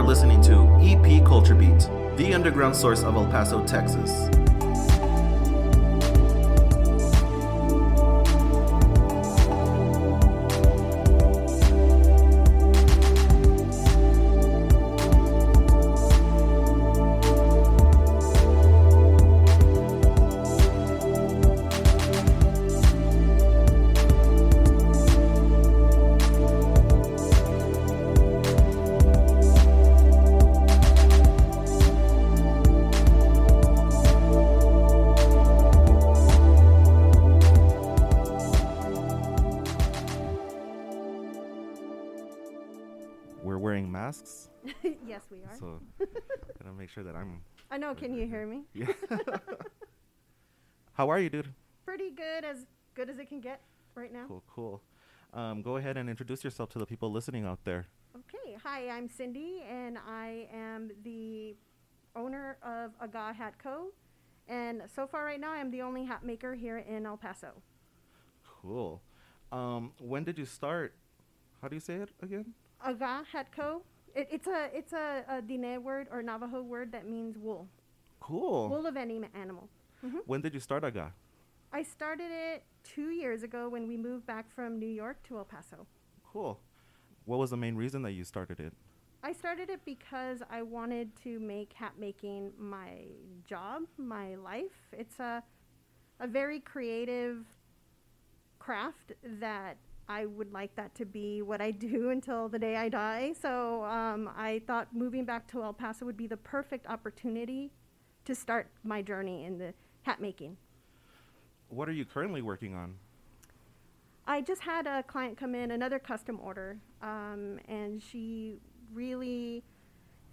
Are listening to EP Culture Beat, the underground source of El Paso, Texas. Yes, we are. so gotta make sure that I'm. I know. Can you hear me? Yeah. How are you, dude? Pretty good, as good as it can get right now. Cool, cool. Um, go ahead and introduce yourself to the people listening out there. Okay. Hi, I'm Cindy, and I am the owner of Aga Hat Co. And so far, right now, I'm the only hat maker here in El Paso. Cool. Um, when did you start? How do you say it again? Aga Hat Co. It, it's a it's a, a Diné word or Navajo word that means wool, Cool. wool of any ma- animal. hmm when did you start Aga? I started it two years ago when we moved back from New York to El Paso. Cool. What was the main reason that you started it? I started it because I wanted to make hat making my job, my life. It's a a very creative craft that I would like that to be what I do until the day I die. So um, I thought moving back to El Paso would be the perfect opportunity to start my journey in the hat making. What are you currently working on? I just had a client come in, another custom order, um, and she really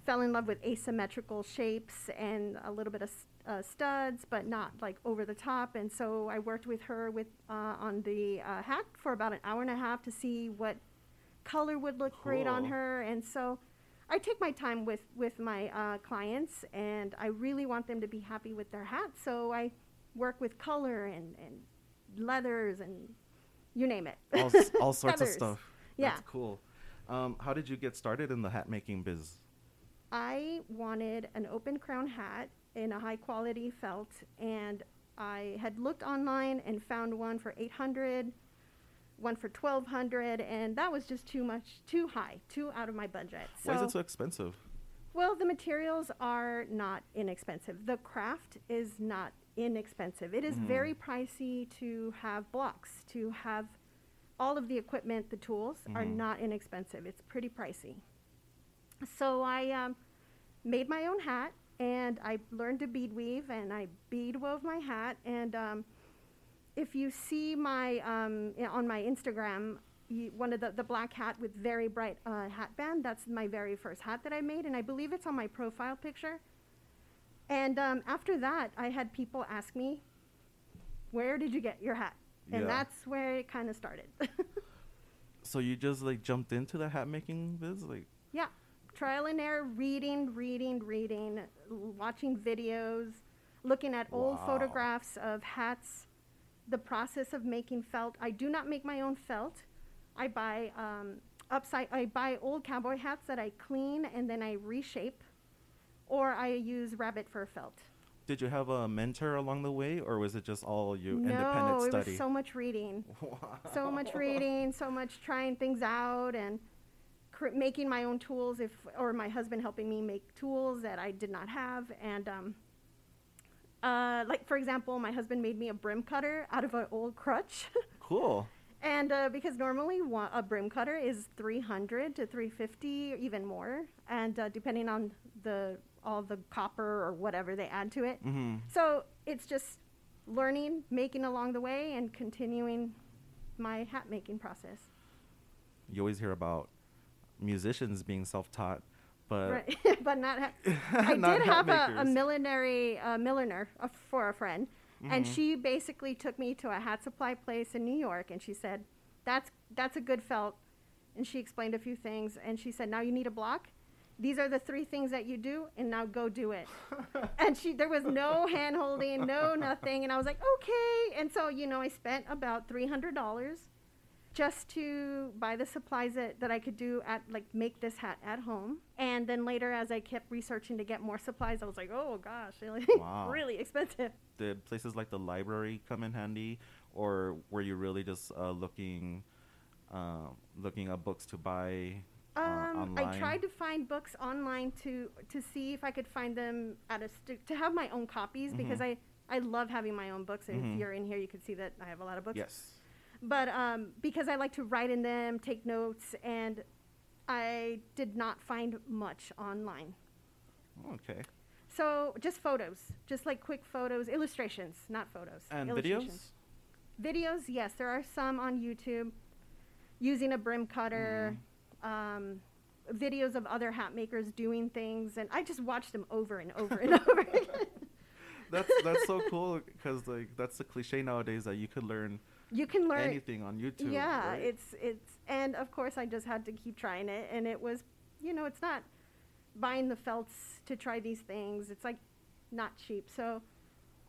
fell in love with asymmetrical shapes and a little bit of uh, studs, but not like over the top. And so I worked with her with uh, on the uh, hat for about an hour and a half to see what color would look great on her. And so I take my time with with my uh, clients, and I really want them to be happy with their hat. So I work with color and and leathers and you name it. All, s- all sorts of stuff. Yeah. That's cool. Um, how did you get started in the hat making biz? I wanted an open crown hat in a high quality felt, and I had looked online and found one for 800, one for 1200, and that was just too much, too high, too out of my budget. Why is it so expensive? Well, the materials are not inexpensive. The craft is not inexpensive. It is Mhm. very pricey to have blocks, to have all of the equipment, the tools are Mhm. not inexpensive. It's pretty pricey. So I um, made my own hat and I learned to bead weave and I bead wove my hat. And um, if you see my um, on my Instagram, you, one of the, the black hat with very bright uh, hat band, that's my very first hat that I made. And I believe it's on my profile picture. And um, after that, I had people ask me, where did you get your hat? And Yeah. that's where it kind of started. So you just like jumped into the hat making biz? Like, Yeah, trial and error, reading, reading, reading, watching videos, looking at old Wow. photographs of hats, the process of making felt. I do not make my own felt. I buy um, upside. I buy old cowboy hats that I clean and then I reshape, or I use rabbit fur felt. did you have a mentor along the way, or was it just all you no, independent it study? was so much reading. Wow. so much reading, so much trying things out, and cr- making my own tools. If or my husband helping me make tools that I did not have, and um, uh, like for example, my husband made me a brim cutter out of an old crutch, Cool. and uh, because normally one, a brim cutter is 300 to 350 or even more, and uh, depending on the all the copper or whatever they add to it. Mm-hmm. So it's just learning, making along the way, and continuing my hat making process. You always hear about musicians being self-taught, but right, but not. Ha- I Not did have a, a millinery uh, milliner uh, for a friend, and Mhm. she basically took me to a hat supply place in New York, and she said, "That's that's a good felt," and she explained a few things, and she said, "Now you need a block." These are the three things that you do, and now go do it. and she, there was no hand holding, no nothing, and I was like, okay. And so, you know, I spent about three hundred dollars just to buy the supplies that, that I could do at like make this hat at home. And then later, as I kept researching to get more supplies, I was like, oh gosh, really, Wow. really expensive. Did places like the library come in handy, or were you really just uh, looking, uh, looking up books to buy uh, Um. I tried to find books online to to see if I could find them at a stu- to have my own copies because Mhm. I I love having my own books. And Mhm. if you're in here, you can see that I have a lot of books. Yes. But um, because I like to write in them, take notes, and I did not find much online. Okay. So just photos, just like quick photos, illustrations, not photos. And videos? Videos, yes, there are some on YouTube using a brim cutter, Mm-hmm. um, videos of other hat makers doing things, and I just watched them over and over and over again. That's that's so cool because like that's the cliche nowadays that you could learn You can learn anything on YouTube. yeah, right? it's it's and of course I just had to keep trying it, and it was, you know, it's not buying the felts to try these things. It's like not cheap. So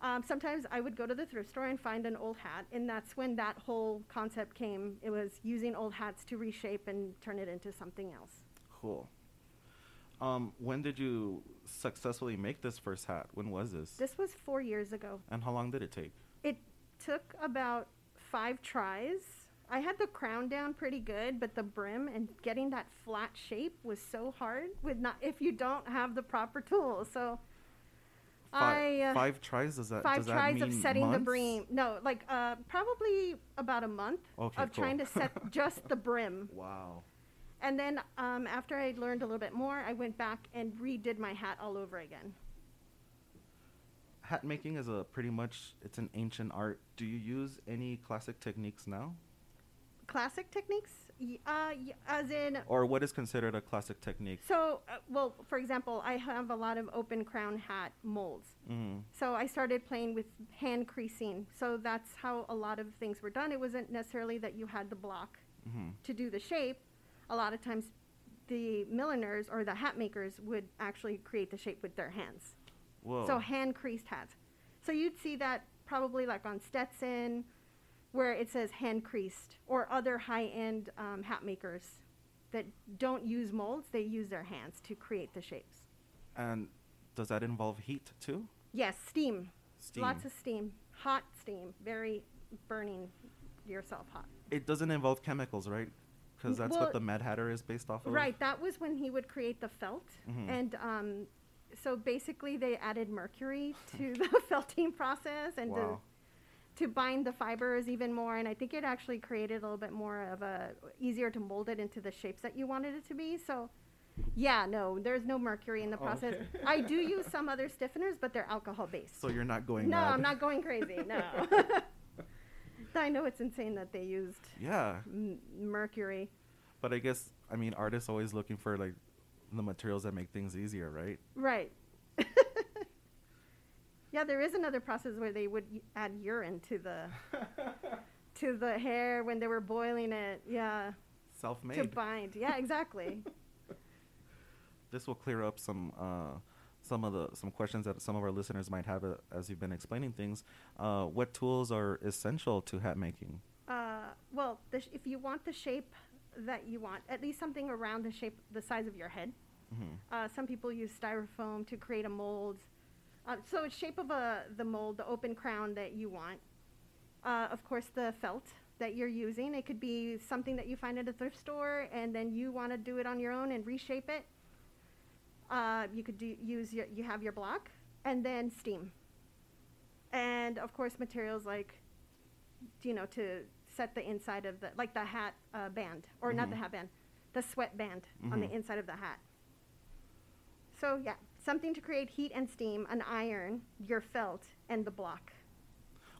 um, sometimes I would go to the thrift store and find an old hat, and that's when that whole concept came. It was using old hats to reshape and turn it into something else. cool. Um, when did you successfully make this first hat? When was this? This was four years ago. and how long did it take? It took about five tries. I had the crown down pretty good, but the brim and getting that flat shape was so hard with not if you don't have the proper tools. So Five, I uh, five tries. Does that five does that tries of mean setting the brim. No, like uh, probably about a month Okay, of trying to set just the brim. Wow. And then um, after I learned a little bit more, I went back and redid my hat all over again. Hat making is a pretty much it's an ancient art. Do you use any classic techniques now, Classic techniques, uh, as in or what is considered a classic technique? So, uh, well, for example, I have a lot of open crown hat molds. Mm. So I started playing with hand creasing. So that's how a lot of things were done. It wasn't necessarily that you had the block hmm to do the shape. A lot of times, the milliners or the hat makers would actually create the shape with their hands. Whoa. So hand creased hats. So you'd see that probably like on Stetson, where it says hand creased, or other high end um, hat makers that don't use molds, they use their hands to create the shapes. and does that involve heat too? Yes, steam. Steam. Lots of steam. Hot steam. Very burning yourself hot. It doesn't involve chemicals, right? Because that's Well- what the Mad Hatter is based off of. Right, that was when he would create the felt. Mhm. And um, so basically, they added mercury to the felting process and Wow. to, to bind the fibers even more. And I think it actually created a little bit more of a easier to mold it into the shapes that you wanted it to be. So, yeah, no, there's no mercury in the process. Okay. I do use some other stiffeners, but they're alcohol based. So you're not going. no, mad. I'm not going crazy. No. I know it's insane that they used Yeah, m- mercury. but I guess I mean artists always looking for like the materials that make things easier, right? Right. yeah, there is another process where they would add urine to the to the hair when they were boiling it. Yeah, Self-made. To bind. Yeah, exactly. this will clear up some uh, some of the some questions that some of our listeners might have uh, as you've been explaining things. Uh, what tools are essential to hat making? uh, well, the sh- if you want the shape that you want, at least something around the shape, the size of your head. hmm Uh, some people use styrofoam to create a mold. Uh, so it's shape of a, the mold, the open crown that you want. Uh, of course, the felt that you're using. It could be something that you find at a thrift store, and then you want to do it on your own and reshape it. Uh, you could do, use your, you have your block, and then steam. And of course, materials like, you know, to set the inside of the, like the hat uh, band, or not the Mhm. hat band, the sweat band on the Mhm. inside of the hat. So yeah, something to create heat and steam, an iron, your felt, and the block.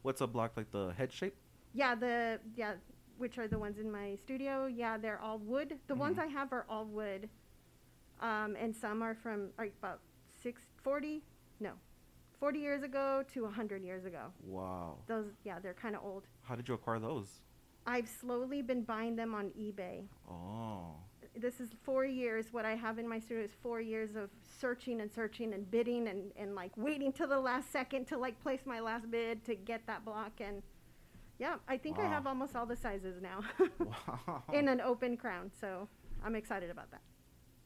What's a block like the head shape? Yeah, the yeah, which are the ones in my studio? Yeah, they're all wood. The ones Mhm. I have are all wood, um, and some are from like about six forty, no, 40 years ago to 100 years ago. Wow. Those, yeah, they're kind of old. How did you acquire those? I've slowly been buying them on eBay. Oh. This is four years. What I have in my studio is four years of searching and searching and bidding and, and like waiting till the last second to like place my last bid to get that block. And Yeah, I think I have almost all the sizes now wow. in an open crown. So I'm excited about that.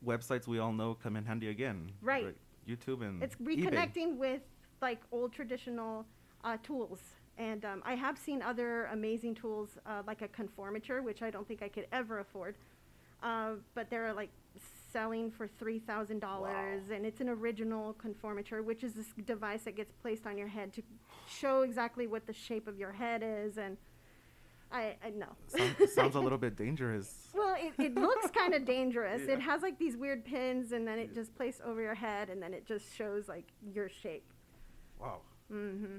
Websites we all know come in handy again. Right. YouTube and It's eBay. reconnecting with like old traditional uh, tools. And um, I have seen other amazing tools uh, like a conformator, which I don't think I could ever afford. Uh, but they're like selling for three thousand dollars, and it's an original conformator, which is this device that gets placed on your head to show exactly what the shape of your head is. And I, I know. Sound, sounds a little bit dangerous. Well, it, it looks kind of dangerous. Yeah. It has like these weird pins, and then it just placed over your head, and then it just shows like your shape. Wow. Mm-hmm.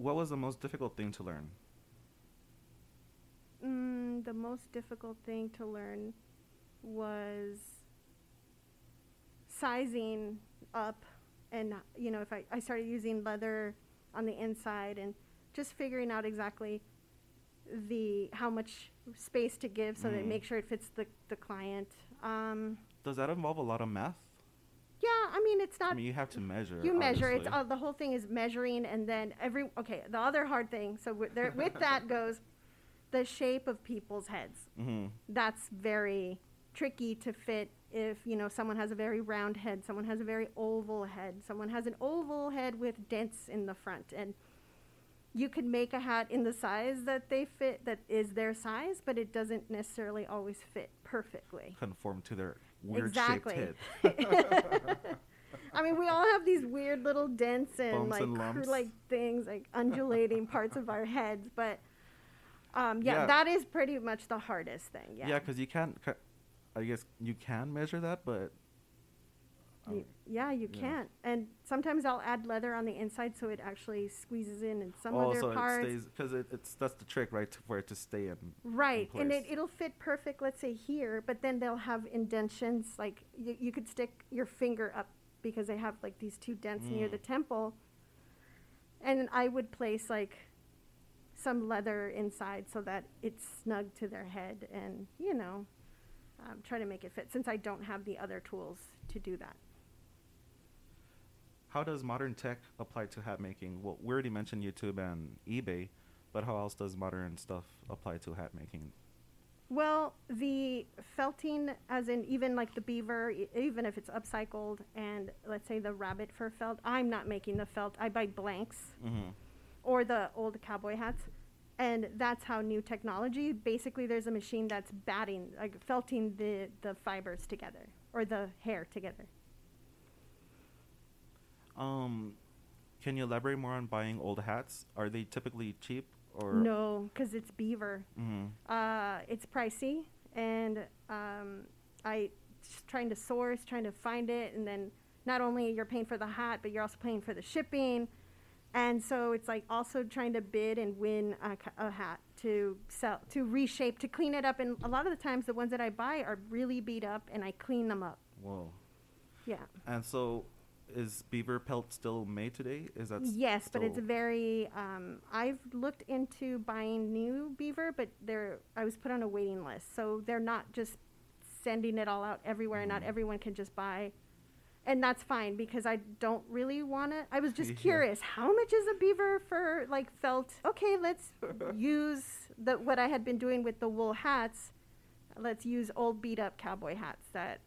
What was the most difficult thing to learn? Mm, the most difficult thing to learn was sizing up, and you know, if I, I started using leather on the inside, and just figuring out exactly the how much space to give so that Mm. make sure it fits the the client. Um, Does that involve a lot of math? Yeah, I mean, it's not I mean, you have to measure. You measure. It's obviously. uh, the whole thing is measuring, and then every okay. The other hard thing. So with, there, with that goes the shape of people's heads. Mhm. That's very tricky to fit. If you know someone has a very round head, someone has a very oval head, someone has an oval head with dents in the front, and you could make a hat in the size that they fit, that is their size, but it doesn't necessarily always fit perfectly. conform to their weird Exactly. shaped head. I mean, we all have these weird little dents and Bumps like and cr- like things like undulating parts of our heads, but um, yeah, Yeah. that is pretty much the hardest thing. Yeah, Yeah, because you can't. I guess you can measure that, but um, You- yeah, you yeah. can't. And sometimes I'll add leather on the inside so it actually squeezes in, and some oh, other so parts. it stays because it, it's that's the trick, right? For it to stay in. Right, and it it'll fit perfect, let's say here, but then they'll have indentions. Like you, you could stick your finger up because they have like these two dents near Mm. the temple. And I would place like some leather inside so that it's snug to their head and, you know, um, try to make it fit since I don't have the other tools to do that. How does modern tech apply to hat making? Well, we already mentioned YouTube and eBay, but how else does modern stuff apply to hat making? Well, the felting, as in even like the beaver, e- even if it's upcycled, and let's say the rabbit fur felt, I'm not making the felt. I buy blanks Mm-hmm. or the old cowboy hats, and that's how new technology. Basically, there's a machine that's batting, like felting the the fibers together or the hair together. Um, can you elaborate more on buying old hats? Are they typically cheap or? No, because it's beaver. Mm-hmm. Uh, it's pricey, and um, I trying to source, trying to find it, and then not only you're paying for the hat, but you're also paying for the shipping, and so it's like also trying to bid and win a, a hat to sell, to reshape, to clean it up, and a lot of the times the ones that I buy are really beat up, and I clean them up. Whoa. Yeah. And so, is beaver pelt still made today? Is that Yes, but it's very. Um, I've looked into buying new beaver, but they're. I was put on a waiting list, so they're not just sending it all out everywhere. Not Mhm. everyone can just buy, and that's fine because I don't really want to. I was just Yeah. curious, how much is a beaver for like felt? Okay, let's use the what I had been doing with the wool hats. Let's use old beat up cowboy hats that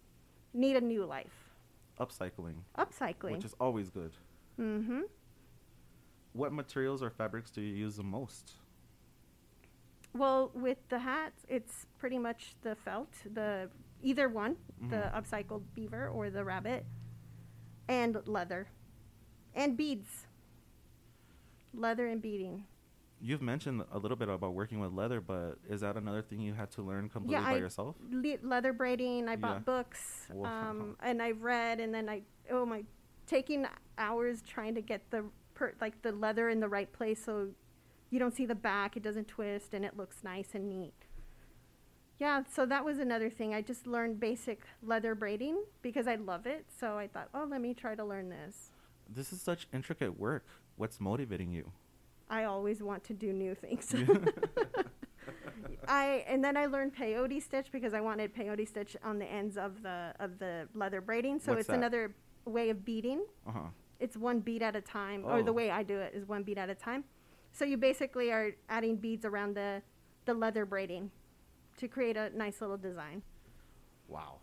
need a new life. Upcycling, Upcycling. which is always good. mm-hmm. What materials or fabrics do you use the most? Well, with the hats, it's pretty much the felt, the either one, the Mhm. upcycled beaver or the rabbit, and leather, and beads. Leather and beading. You've mentioned a little bit about working with leather, but is that another thing you had to learn completely Yeah, by I- yourself? Le- leather braiding. I bought Yeah. books, um, and I read, and then I oh my, taking hours trying to get the per, like the leather in the right place so you don't see the back, it doesn't twist, and it looks nice and neat. Yeah, so that was another thing. I just learned basic leather braiding because I love it. So I thought, oh, let me try to learn this. This is such intricate work. What's motivating you? I always want to do new things. I and then I learned peyote stitch because I wanted peyote stitch on the ends of the of the leather braiding. So What's it's that? another way of beading. Uh huh. It's one bead at a time, or the Oh. way I do it is one bead at a time. So you basically are adding beads around the the leather braiding to create a nice little design. Wow.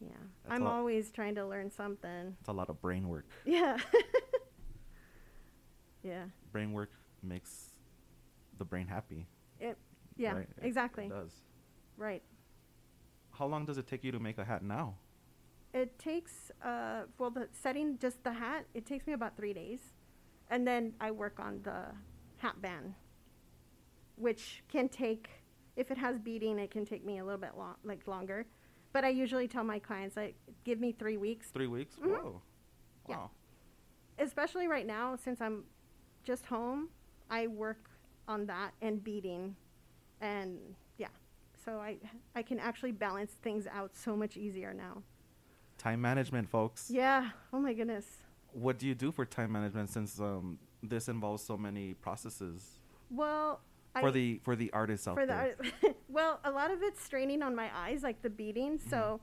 Yeah. That's I'm always trying to learn something. It's a lot of brain work. Yeah. yeah. Brain work makes the brain happy. It yeah, right? Exactly. It does. Right. How long does it take you to make a hat now? It takes uh well the setting just the hat, it takes me about 3 days. And then I work on the hat band which can take if it has beading it can take me a little bit long like longer. But I usually tell my clients like give me 3 weeks Three weeks? Mhm. Whoa. Yeah. Especially right now since I'm just home, I work on that and beading, and yeah, so I I can actually balance things out so much easier now. Time management, folks. Yeah. Oh my goodness. What do you do for time management since um, this involves so many processes Well, for I, the for the artists out for the art- well, a lot of it's straining on my eyes, like the beading. Mm-hmm. So,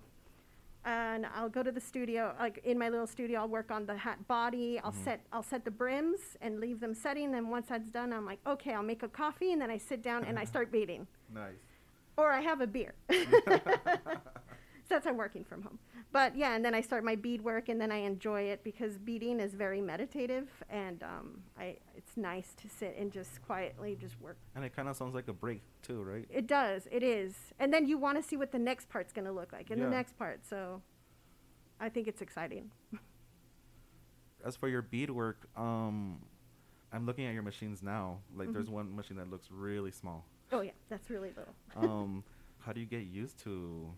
and I'll go to the studio, like in my little studio, I'll work on the hat body. I'll Mhm. set, I'll set the brims and leave them setting. Then once that's done, I'm like, okay, I'll make a coffee, and then I sit down and I start beating. nice. or I have a beer. Since I'm working from home, but yeah, and then I start my bead work, and then I enjoy it because beading is very meditative, and um, I, it's nice to sit and just quietly just work. And it kind of sounds like a break too, right? It does. It is. And then you want to see what the next part's going to look like in Yeah. the next part. So I think it's exciting. As for your bead work, um, I'm looking at your machines now. Like, there's Mhm. one machine that looks really small. Oh, yeah. That's really little. Um, how do you get used to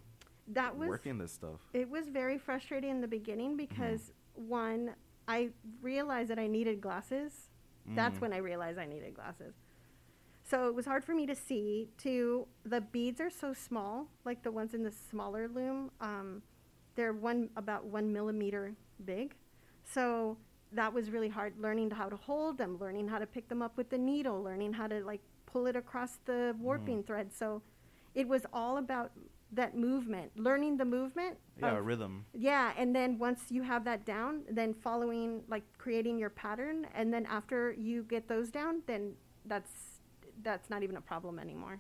that was, working this stuff? it was very frustrating in the beginning because, one, I realized that I needed glasses. That's Mm. when I realized I needed glasses. So it was hard for me to see. Two, the beads are so small, like the ones in the smaller loom. Um, they're one about one millimeter big. So that was really hard learning how to hold them, learning how to pick them up with the needle, learning how to like pull it across the warping thread. So it was all about that movement, learning the movement. Yeah, of- rhythm. yeah, and then once you have that down, then following like creating your pattern, and then after you get those down, then that's that's not even a problem anymore.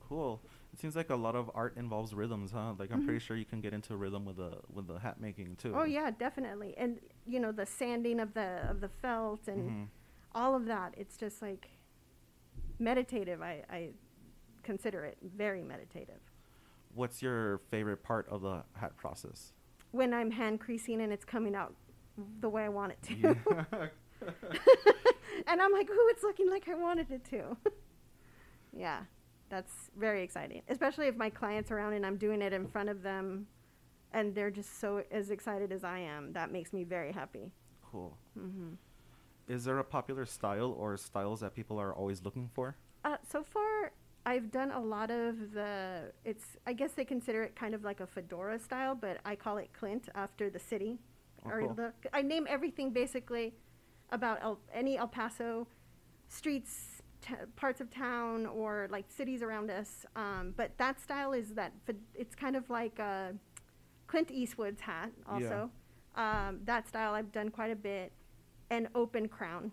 Cool. It seems like a lot of art involves rhythms, huh? Like I'm Mhm. pretty sure you can get into rhythm with the with the hat making too. Oh yeah, definitely. And you know the sanding of the of the felt and Mhm. all of that. It's just like meditative. I I consider it very meditative. What's your favorite part of the hat process? When I'm hand creasing and it's coming out the way I want it to. Yeah. and I'm like, ooh, it's looking like I wanted it to. yeah, that's very exciting, especially if my clients are around and I'm doing it in front of them, and they're just so as excited as I am. That makes me very happy. cool. hmm Is there a popular style or styles that people are always looking for? Uh, so far, I've done a lot of the. It's I guess they consider it kind of like a fedora style, but I call it Clint after the city. Oh, or cool. the, I name everything basically about El, any El Paso streets, t- parts of town, or like cities around us. Um, but that style is that it's kind of like uh, Clint Eastwood's hat. Also, um, that style I've done quite a bit, and open crown.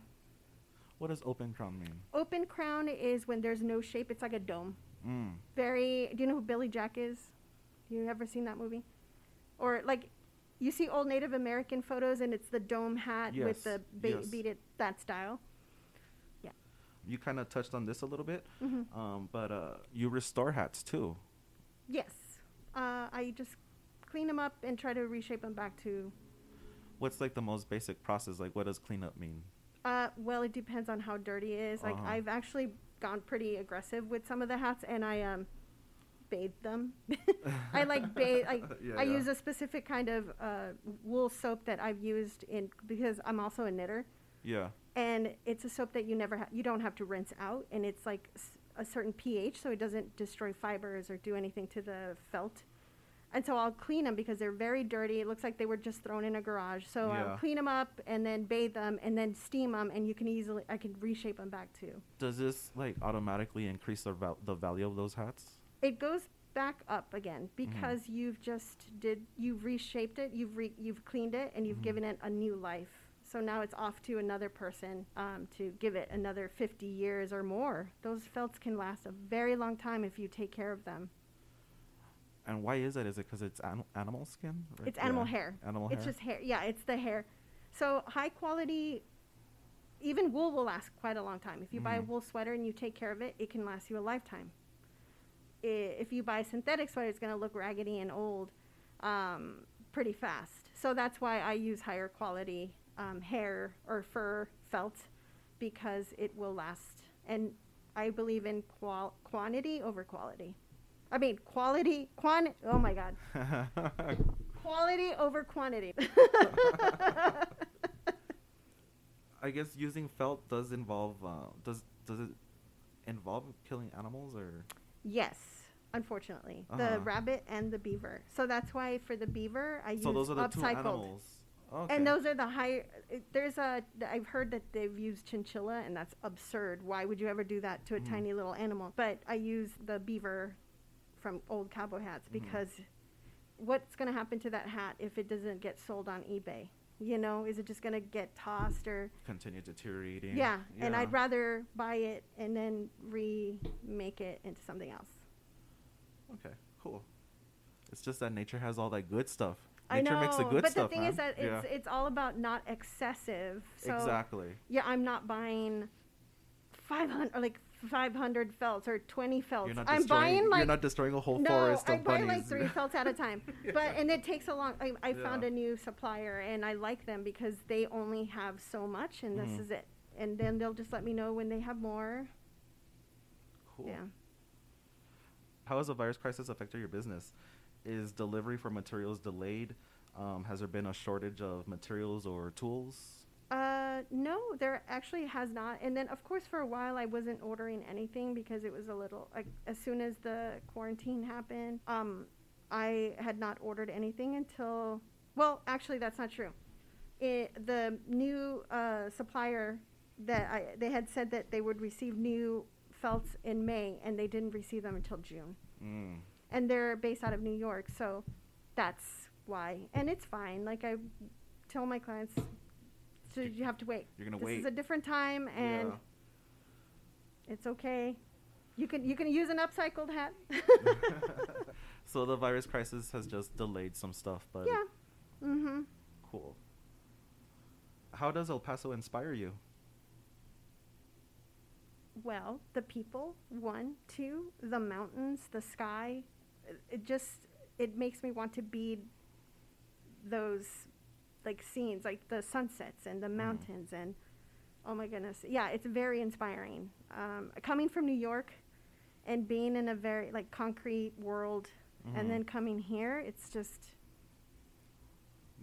What does open crown mean? Open crown is when there's no shape. It's like a dome. Mm. Very. Do you know who Billy Jack is? You ever seen that movie? Or like, you see old Native American photos, and it's the dome hat with the ba- yes. beaded that style. Yeah. You kind of touched on this a little bit, hmm um, but uh, you restore hats too. Yes. Uh, I just clean them up and try to reshape them back to. What's like the most basic process? Like, what does cleanup mean? Uh, well, it depends on how dirty it is. Like Uh-huh. I've actually gone pretty aggressive with some of the hats, and I um, bathe them. I like bathe. I, Yeah, I yeah. use a specific kind of uh, wool soap that I've used in because I'm also a knitter, Yeah. and it's a soap that you never ha- you don't have to rinse out, and it's like s- a certain pH, so it doesn't destroy fibers or do anything to the felt. And so I'll clean them because they're very dirty. It looks like they were just thrown in a garage. So Yeah. I'll clean them up and then bathe them and then steam them, and you can easily I can reshape them back too. Does this like automatically increase the val- the value of those hats? It goes back up again Mm-hmm. because you've just did you've reshaped it, you've re, you've cleaned it, and you've Mhm. given it a new life. So now it's off to another person um, to give it another 50 years or more. Those felts can last a very long time if you take care of them. And why is it? Is it because it's an- animal skin? Right? It's animal Yeah. hair. Animal it's hair. just hair. Yeah, it's the hair. So high quality, even wool will last quite a long time. If you buy a Mhm. wool sweater and you take care of it, it can last you a lifetime. I- If you buy a synthetic sweater, it's going to look raggedy and old um, pretty fast. So that's why I use higher quality um, hair or fur felt because it will last. And I believe in qual- quantity over quality. I mean, quality, quan. Oh my God. Quality over quantity. I guess using felt does involve uh, does does it involve killing animals or yes, unfortunately, Uh-huh. the rabbit and the beaver. So that's why for the beaver, I so use those are the two upcycled. animals. Okay. And those are the higher. There's a. I've heard that they've used chinchilla, and that's absurd. Why would you ever do that to a Mhm. tiny little animal? But I use the beaver from old cowboy hats Mhm. because what's going to happen to that hat if it doesn't get sold on eBay? You know, is it just going to get tossed or continue deteriorating. Yeah, and I'd rather buy it and then remake it into something else. Okay, cool. It's just that nature has all that good stuff. I Nature know, makes the good but stuff. the thing man. is that it's yeah. it's all about not excessive. So exactly. yeah, I'm not buying five hundred or like five hundred felts or twenty felts. You're not I'm buying like you're not destroying a whole no, forest I of buy bunnies. like three felts at a time. But and it takes a long. I, I found a new supplier and I like them because they only have so much and Mhm. this is it. And then they'll just let me know when they have more. cool. Yeah. How has the virus crisis affected your business? Is delivery for materials delayed? Um, has there been a shortage of materials or tools? Uh, no, there actually has not. And then, of course, for a while I wasn't ordering anything because it was a little like as soon as the quarantine happened, um, I had not ordered anything until. Well, actually, that's not true. It, the new uh, supplier that I they had said that they would receive new felts in May, and they didn't receive them until June. Mm. And they're based out of New York, so that's why. And it's fine. Like I tell my clients, so you have to wait. You're gonna this wait. This is a different time, and Yeah. it's okay. You can you can use an upcycled hat. so the virus crisis has just delayed some stuff, but yeah. Mhm. cool. How does El Paso inspire you? Well, the people, one, two, the mountains, the sky. It just it makes me want to be those like scenes, like the sunsets and the Mhm. mountains and oh my goodness. Yeah, it's very inspiring. Um, coming from New York and being in a very like concrete world Mhm. and then coming here, it's just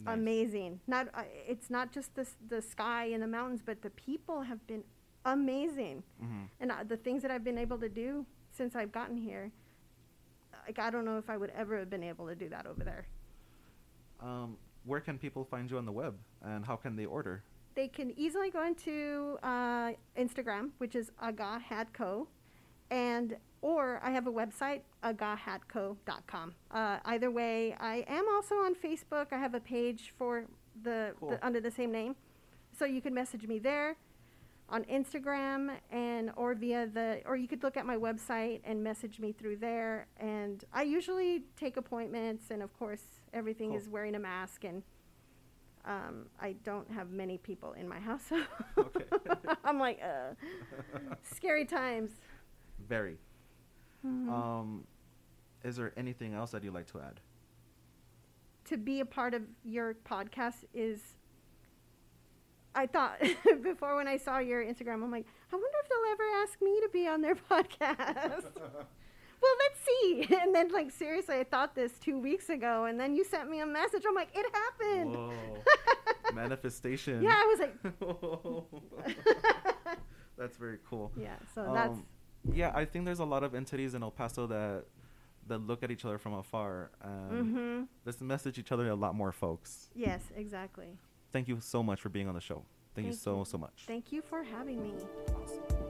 Nice. amazing. Not uh, it's not just the the sky and the mountains, but the people have been amazing. Mhm. And uh, the things that I've been able to do since I've gotten here, like I don't know if I would ever have been able to do that over there. Um, where can people find you on the web, and how can they order? They can easily go into uh, Instagram, which is agahatco, and or I have a website agahatco.com. Uh, either way, I am also on Facebook. I have a page for the, Cool. the under the same name, so you can message me there on Instagram and or via the or you could look at my website and message me through there. And I usually take appointments, and of course, everything Cool. is wearing a mask and. Um, I don't have many people in my house. Okay. I'm like, uh, scary times. Very. Mhm. Um, is there anything else that you'd like to add? to be a part of your podcast is. I thought before when I saw your Instagram, I'm like, I wonder if they'll ever ask me to be on their podcast. Well, let's see. And then, like, seriously, I thought this two weeks ago, and then you sent me a message. I'm like, it happened. Whoa. Manifestation. yeah, I was like, That's very cool. yeah. So that's Um, yeah, I think there's a lot of entities in El Paso that that look at each other from afar and hmm let's message each other a lot more folks. yes, exactly. Thank you so much for being on the show. Thank, you so you. so much. Thank you for having me. Awesome.